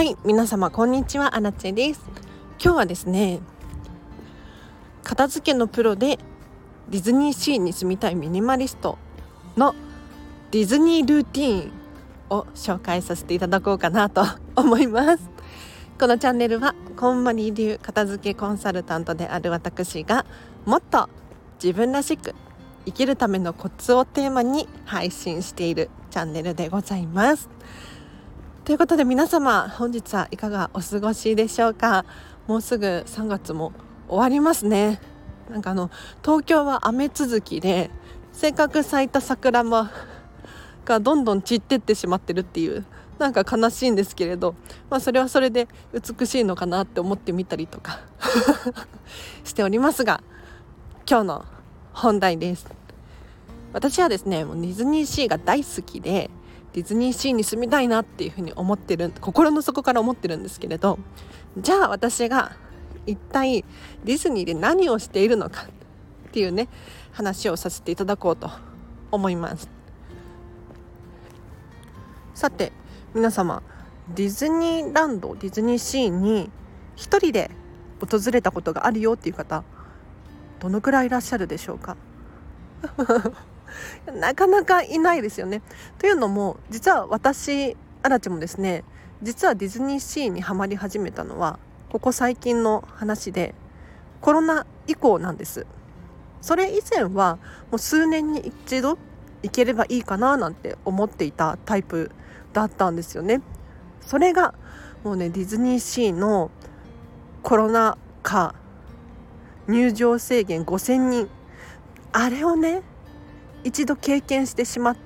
はい皆様こんにちはアラチェです。今日はですね片付けのプロでディズニーシーに住みたいミニマリストのディズニールーティーンを紹介させていただこうかなと 思います。このチャンネルはこんまり流片付けコンサルタントである私がもっと自分らしく生きるためのコツをテーマに配信しているチャンネルでございます。ということで皆様本日はいかがお過ごしでしょうか？もうすぐ3月も終わりますね。なんかあの東京は雨続きでせっかく咲いた桜もがどんどん散ってってしまってるっていうなんか悲しいんですけれど、まあ、それはそれで美しいのかなって思ってみたりとか しておりますが今日の本題です。私はですねもうディズニーシーが大好きでディズニーシーに住みたいなっていうふうに思ってる心の底から思ってるんですけれどじゃあ私が一体ディズニーで何をしているのかっていうね話をさせていただこうと思います。さて皆様ディズニーランドディズニーシーに一人で訪れたことがあるよっていう方どのくらいいらっしゃるでしょうか？なかなかいないですよね。というのも実は私アラチもですね実はディズニーシーにはまり始めたのはここ最近の話でコロナ以降なんです。それ以前はもう数年に一度行ければいいかななんて思っていたタイプだったんですよね。それがもうねディズニーシーのコロナ禍入場制限5,000人あれをね一度経験してしまっ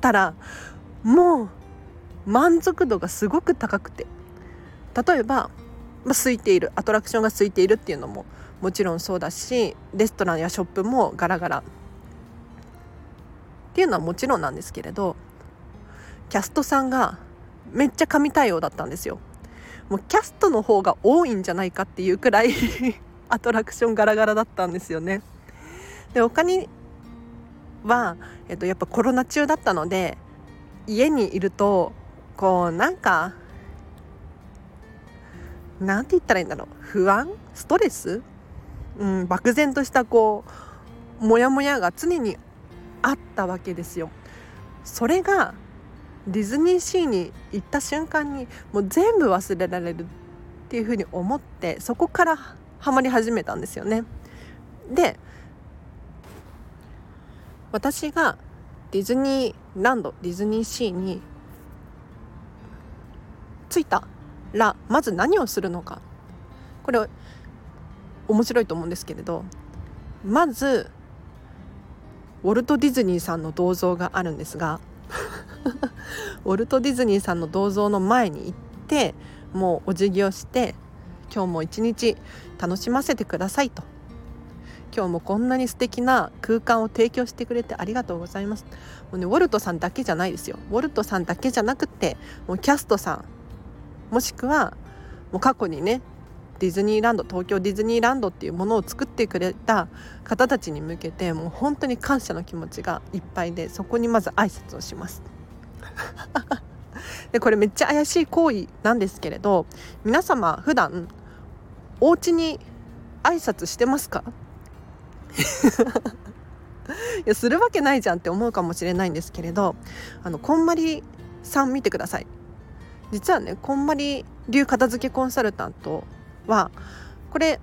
たらもう満足度がすごく高くて例えば、まあ、空いているアトラクションが空いているっていうのももちろんそうだしレストランやショップもガラガラっていうのはもちろんなんですけれどキャストさんがめっちゃ神対応だったんですよ。もうキャストの方が多いんじゃないかっていうくらい アトラクションガラガラだったんですよね。で他には、えっと、やっぱコロナ中だったので家にいるとこうなんかなんて言ったらいいんだろう不安？ストレス、うん、漠然としたこうモヤモヤが常にあったわけですよ。それがディズニーシーに行った瞬間にもう全部忘れられるっていうふうに思ってそこからハマり始めたんですよね。で私がディズニーランドディズニーシーに着いたらまず何をするのか。これ面白いと思うんですけれどまずウォルト・ディズニーさんの銅像があるんですが ウォルト・ディズニーさんの銅像の前に行ってもうお辞儀をして今日も一日楽しませてくださいと。今日もこんなに素敵な空間を提供してくれてありがとうございます。もうねウォルトさんだけじゃないですよ。ウォルトさんだけじゃなくてもうキャストさんもしくはもう過去にねディズニーランド東京ディズニーランドっていうものを作ってくれた方たちに向けてもう本当に感謝の気持ちがいっぱいでそこにまず挨拶をします。でこれめっちゃ怪しい行為なんですけれど皆様普段お家に挨拶してますか？いやするわけないじゃんって思うかもしれないんですけれどあのこんまりさん見てください。実はねこんまり流片付けコンサルタントはこれ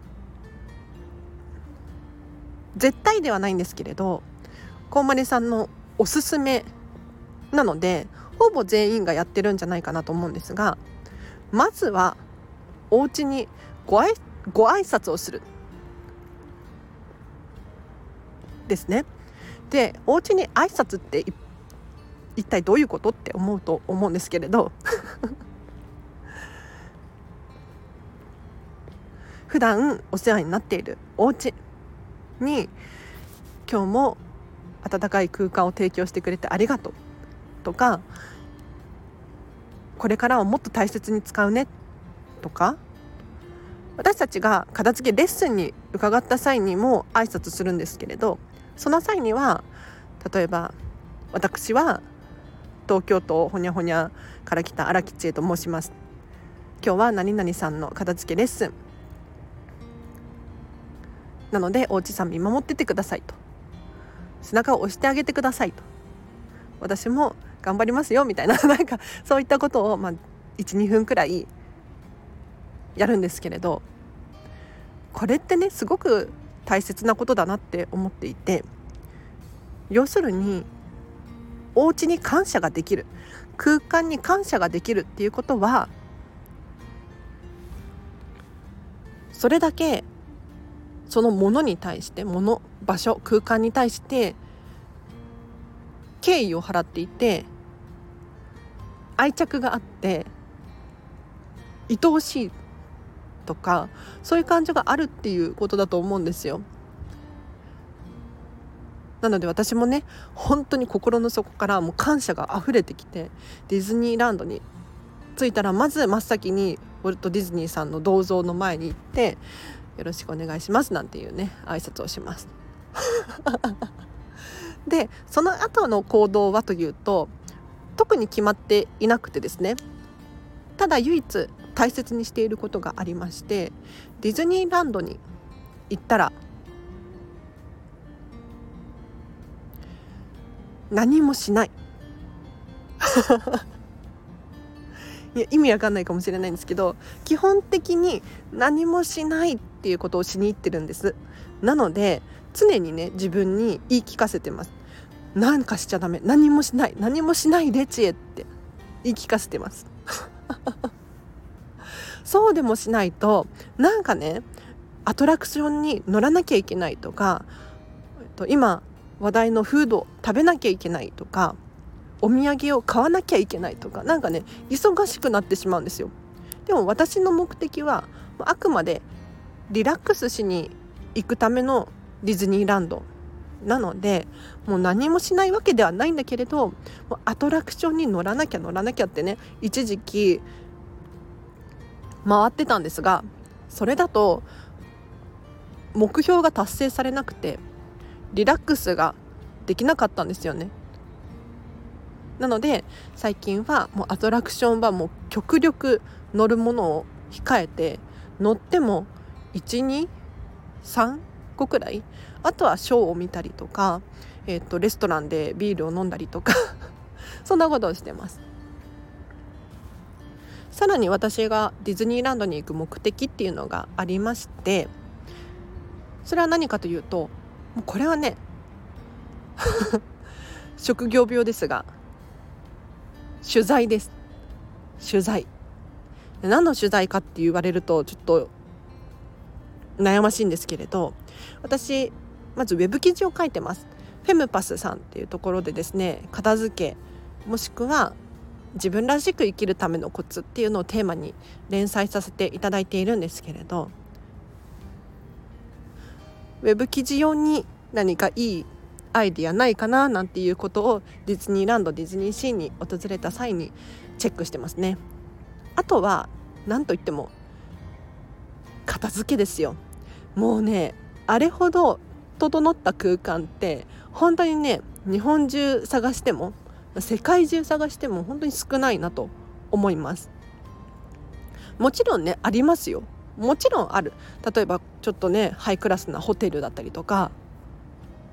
絶対ではないんですけれどこんまりさんのおすすめなのでほぼ全員がやってるんじゃないかなと思うんですがまずはお家にごあいご挨拶をする。ですね。でお家に挨拶って一体どういうことって思うと思うんですけれど 普段お世話になっているお家に今日も温かい空間を提供してくれてありがとうとかこれからはもっと大切に使うねとか私たちが片付けレッスンに伺った際にも挨拶するんですけれどその際には例えば私は東京都ほにゃほにゃから来た荒木千恵と申します。今日は何々さんの片付けレッスン。なのでおうちさん見守っててくださいと。背中を押してあげてくださいと。私も頑張りますよみたいな なんかそういったことを、まあ、12分くらいやるんですけれどこれってねすごく大切なことだなって思っていて要するにお家に感謝ができる。空間に感謝ができるっていうことはそれだけそのものに対してもの場所空間に対して敬意を払っていて愛着があって愛おしいとかそういう感情があるっていうことだと思うんですよ。なので私もね本当に心の底からもう感謝が溢れてきてディズニーランドに着いたらまず真っ先にウォルト・ディズニーさんの銅像の前に行ってよろしくお願いしますなんていうね挨拶をします でその後の行動はというと特に決まっていなくてですねただ唯一大切にしていることがありましてディズニーランドに行ったら何もしない。いや意味わかんないかもしれないんですけど基本的に何もしないっていうことをしに行ってるんです。なので常にね自分に言い聞かせてます。なんかしちゃダメ。何もしない。何もしないで知恵って言い聞かせてます。そうでもしないとなんかねアトラクションに乗らなきゃいけないとか今話題のフードを食べなきゃいけないとかお土産を買わなきゃいけないとか何かね忙しくなってしまうんですよ。でも私の目的はあくまでリラックスしに行くためのディズニーランドなのでもう何もしないわけではないんだけれどアトラクションに乗らなきゃ乗らなきゃってね一時期回ってたんですがそれだと目標が達成されなくてリラックスができなかったんですよね。なので最近はもうアトラクションはもう極力乗るものを控えて乗っても123個くらいあとはショーを見たりとか、えーと、レストランでビールを飲んだりとか そんなことをしてます。さらに私がディズニーランドに行く目的っていうのがありましてそれは何かというともうこれはね 職業病ですが取材です。取材。何の取材かって言われるとちょっと悩ましいんですけれど私まずウェブ記事を書いてます。フェムパスさんっていうところでですね片付けもしくは自分らしく生きるためのコツっていうのをテーマに連載させていただいているんですけれどウェブ記事用に何かいいアイディアないかななんていうことをディズニーランドディズニーシーに訪れた際にチェックしてますね。あとは何といっても片付けですよ。もうねあれほど整った空間って本当にね日本中探しても世界中探しても本当に少ないなと思います。もちろんねありますよ。もちろんある。例えばちょっとねハイクラスなホテルだったりとか。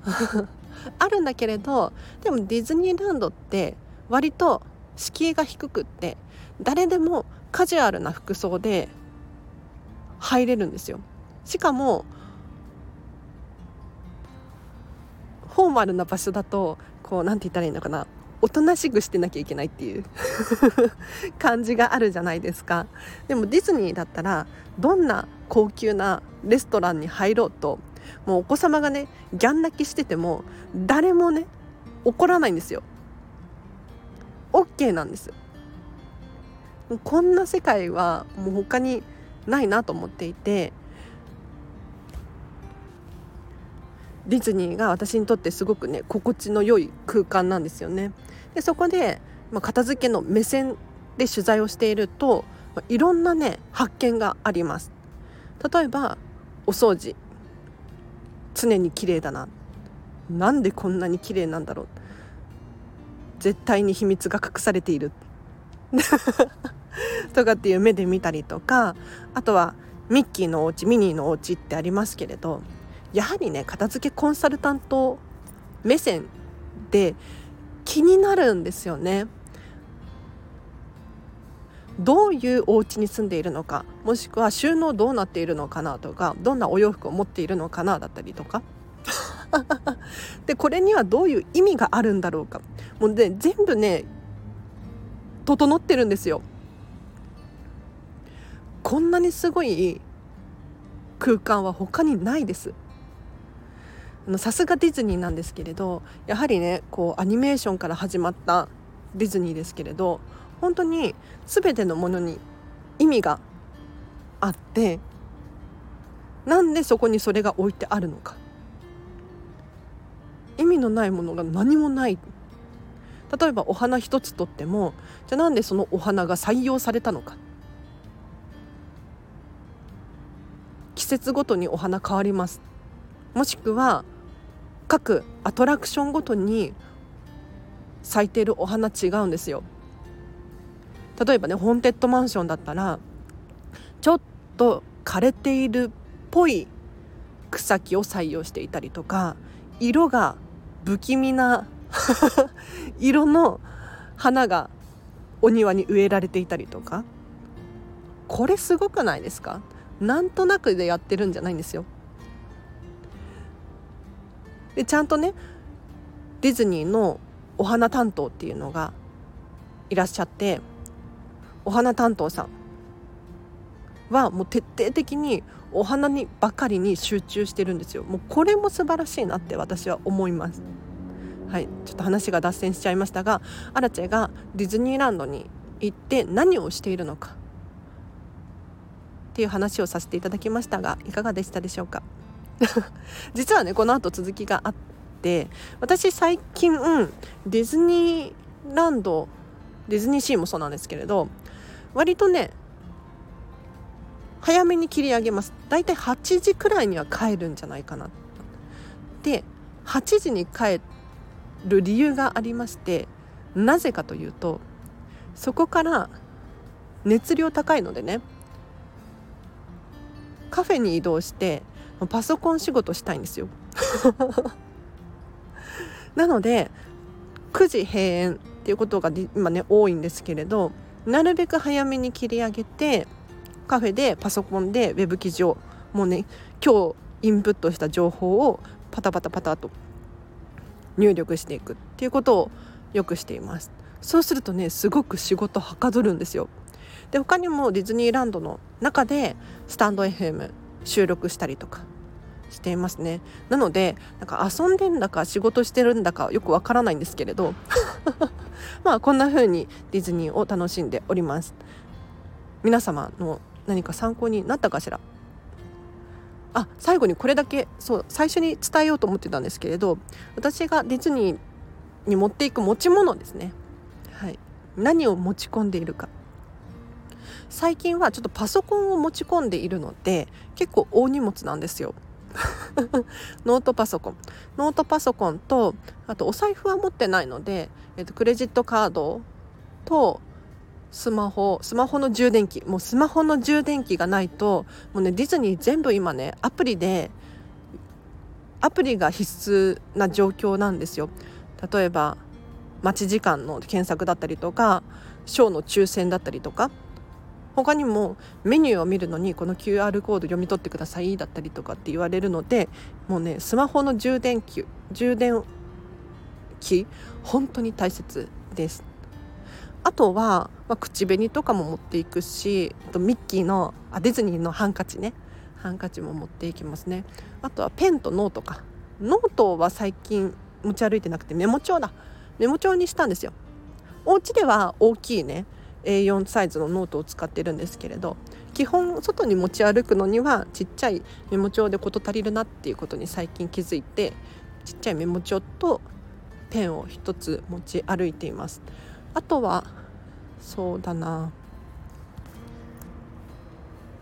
あるんだけれどでもディズニーランドって割と敷居が低くって誰でもカジュアルな服装で入れるんですよ。しかもフォーマルな場所だとこう何て言ったらいいのかな。おとなしくしてなきゃいけないっていう 感じがあるじゃないですか。でもディズニーだったらどんな高級なレストランに入ろうともうお子様がねギャン泣きしてても誰もね怒らないんですよ。OK なんです。こんな世界はもう他にないなと思っていてディズニーが私にとってすごくね心地の良い空間なんですよね。でそこで、まあ、片付けの目線で取材をしていると、まあ、いろんなね発見があります。例えばお掃除。常に綺麗だな。なんでこんなに綺麗なんだろう。絶対に秘密が隠されている。とかっていう目で見たりとかあとはミッキーのお家ミニーのお家ってありますけれどやはりね片付けコンサルタント目線で気になるんですよね。どういうお家に住んでいるのかもしくは収納どうなっているのかなとかどんなお洋服を持っているのかなだったりとか。でこれにはどういう意味があるんだろうか。もうね全部ね整ってるんですよ。こんなにすごい空間は他にないです。さすがディズニーなんですけれどやはりねこうアニメーションから始まったディズニーですけれど本当に全てのものに意味があってなんでそこにそれが置いてあるのか。意味のないものが何もない。例えばお花一つとってもじゃあなんでそのお花が採用されたのか。季節ごとにお花変わります。もしくは各アトラクションごとに咲いているお花違うんですよ。例えばねホーンテッドマンションだったらちょっと枯れているっぽい草木を採用していたりとか色が不気味な 色の花がお庭に植えられていたりとか。これすごくないですか？なんとなくでやってるんじゃないんですよ。でちゃんとねディズニーのお花担当っていうのがいらっしゃってお花担当さんはもう徹底的にお花にばかりに集中してるんですよ。もうこれも素晴らしいなって私は思います。はい。ちょっと話が脱線しちゃいましたがアラチェがディズニーランドに行って何をしているのかっていう話をさせていただきましたがいかがでしたでしょうか？実はねこの後続きがあって私最近ディズニーランドディズニーシーもそうなんですけれど割とね早めに切り上げます。だいたい8時くらいには帰るんじゃないかなで8時に帰る理由がありましてなぜかというとそこから熱量高いのでねカフェに移動してパソコン仕事したいんですよ。なので9時閉園っていうことが今ね多いんですけれどなるべく早めに切り上げてカフェでパソコンでウェブ記事をもうね今日インプットした情報をパタパタパタと入力していくっていうことをよくしています。そうするとねすごく仕事はかどるんですよ。で他にもディズニーランドの中でスタンド FM 収録したりとかしていますね。なのでなんか遊んでんだか仕事してるんだかよくわからないんですけれど。まあこんな風にディズニーを楽しんでおります。皆様の何か参考になったかしら？あ最後にこれだけそう最初に伝えようと思ってたんですけれど私がディズニーに持っていく持ち物ですね。はい。何を持ち込んでいるか。最近はちょっとパソコンを持ち込んでいるので結構大荷物なんですよ。ノートパソコン。ノートパソコンとあとお財布は持ってないので、えー、とクレジットカードとスマホスマホの充電器。もうスマホの充電器がないともうねディズニー全部今ねアプリでアプリが必須な状況なんですよ。例えば待ち時間の検索だったりとかショーの抽選だったりとか。他にもメニューを見るのにこの QR コード読み取ってくださいだったりとかって言われるのでもうねスマホの充電器充電器本当に大切です。あとは、まあ、口紅とかも持っていくしあとミッキーのあディズニーのハンカチね。ハンカチも持っていきますね。あとはペンとノートか。ノートは最近持ち歩いてなくてメモ帳だ。メモ帳にしたんですよ。お家では大きいね。A4 サイズのノートを使ってるんですけれど基本外に持ち歩くのにはちっちゃいメモ帳で事足りるなっていうことに最近気づいてちっちゃいメモ帳とペンを一つ持ち歩いています。あとはそうだな。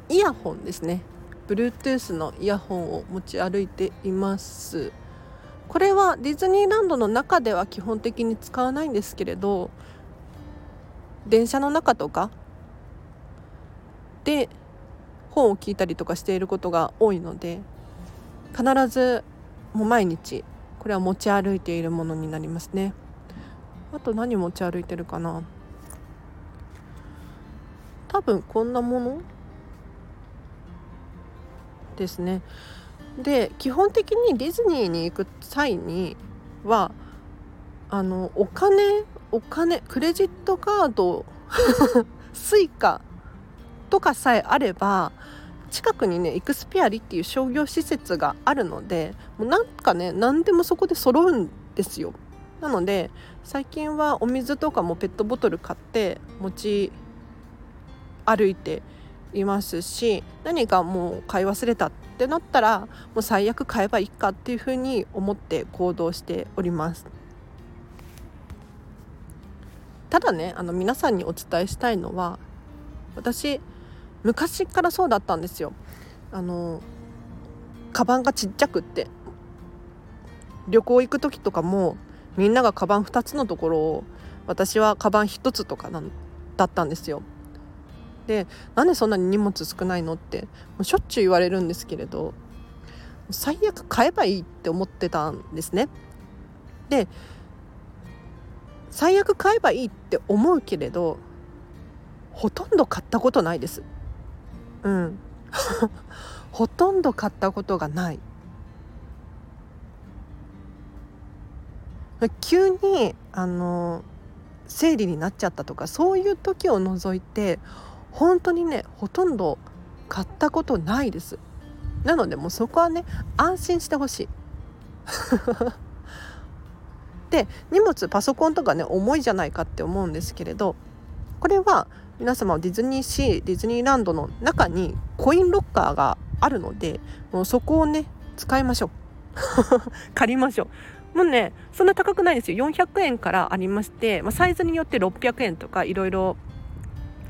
イヤホンですね。Bluetooth のイヤホンを持ち歩いています。これはディズニーランドの中では基本的に使わないんですけれど電車の中とかで本を聞いたりとかしていることが多いので必ずもう毎日これは持ち歩いているものになりますね。あと何持ち歩いてるかな。多分こんなものですね。で基本的にディズニーに行く際にはあのお金お金クレジットカード スイカとかさえあれば近くにねイクスピアリっていう商業施設があるのでもうなんかね何でもそこで揃うんですよ。なので最近はお水とかもペットボトル買って持ち歩いていますし何かもう買い忘れたってなったらもう最悪買えばいいかっていうふうに思って行動しております。ただねあの皆さんにお伝えしたいのは私昔からそうだったんですよ。あのカバンがちっちゃくって旅行行く時とかもみんながカバン2つのところを私はカバン1つとかなんだったんですよ。でなんでそんなに荷物少ないのってもうしょっちゅう言われるんですけれど最悪買えばいいって思ってたんですね。で最悪買えばいいって思うけれどほとんど買ったことないです。うん。ほとんど買ったことがない。急にあの生理になっちゃったとかそういう時を除いて本当にねほとんど買ったことないです。なのでもうそこはね安心してほしい。で荷物パソコンとかね重いじゃないかって思うんですけれどこれは皆様ディズニーシーディズニーランドの中にコインロッカーがあるのでもうそこをね使いましょう。借りましょう。もうねそんな高くないですよ。400円からありまして、まあ、サイズによって600円とかいろいろ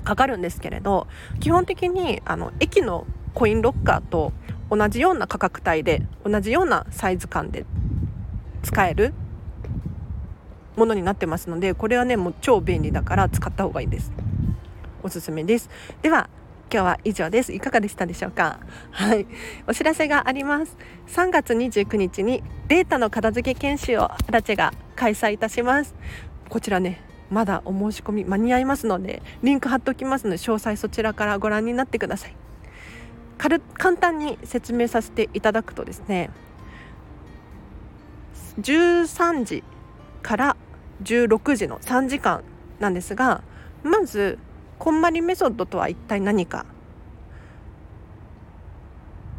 かかるんですけれど基本的にあの駅のコインロッカーと同じような価格帯で同じようなサイズ感で使えるものになってますのでこれはねもう超便利だから使った方がいいです。おすすめです。では今日は以上です。いかがでしたでしょうか？はい。お知らせがあります。3月29日にデータの片付け研修をアラチェが開催いたします。こちらねまだお申し込み間に合いますのでリンク貼っておきますので詳細そちらからご覧になってください。簡単に説明させていただくとですね13時から16時の3時間なんですがまずこんまりメソッドとは一体何か。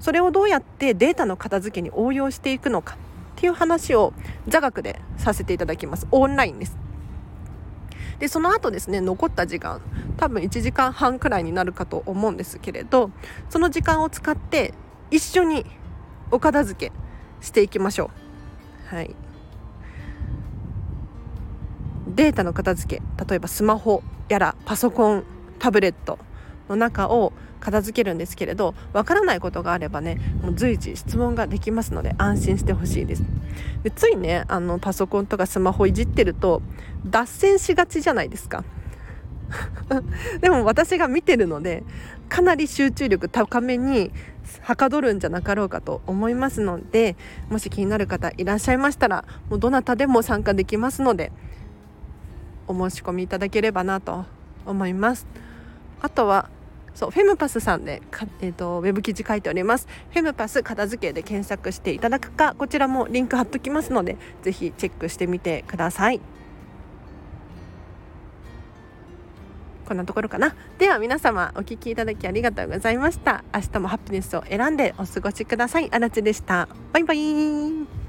それをどうやってデータの片付けに応用していくのかっていう話を座学でさせていただきます。オンラインです。でその後ですね残った時間多分1時間半くらいになるかと思うんですけれどその時間を使って一緒にお片付けしていきましょう。はい。データの片付け例えばスマホやらパソコンタブレットの中を片付けるんですけれどわからないことがあればねもう随時質問ができますので安心してほしいです。でついねあのパソコンとかスマホいじってると脱線しがちじゃないですか。でも私が見てるのでかなり集中力高めにはかどるんじゃなかろうかと思いますのでもし気になる方いらっしゃいましたらもうどなたでも参加できますのでお申し込みいただければなと思います。あとはそうフェムパスさんでえーと、ウェブ記事書いております。フェムパス片付けで検索していただくかこちらもリンク貼っときますのでぜひチェックしてみてください。こんなところかな。では皆様お聞きいただきありがとうございました。明日もハピネスを選んでお過ごしください。あらちでした。バイバイ。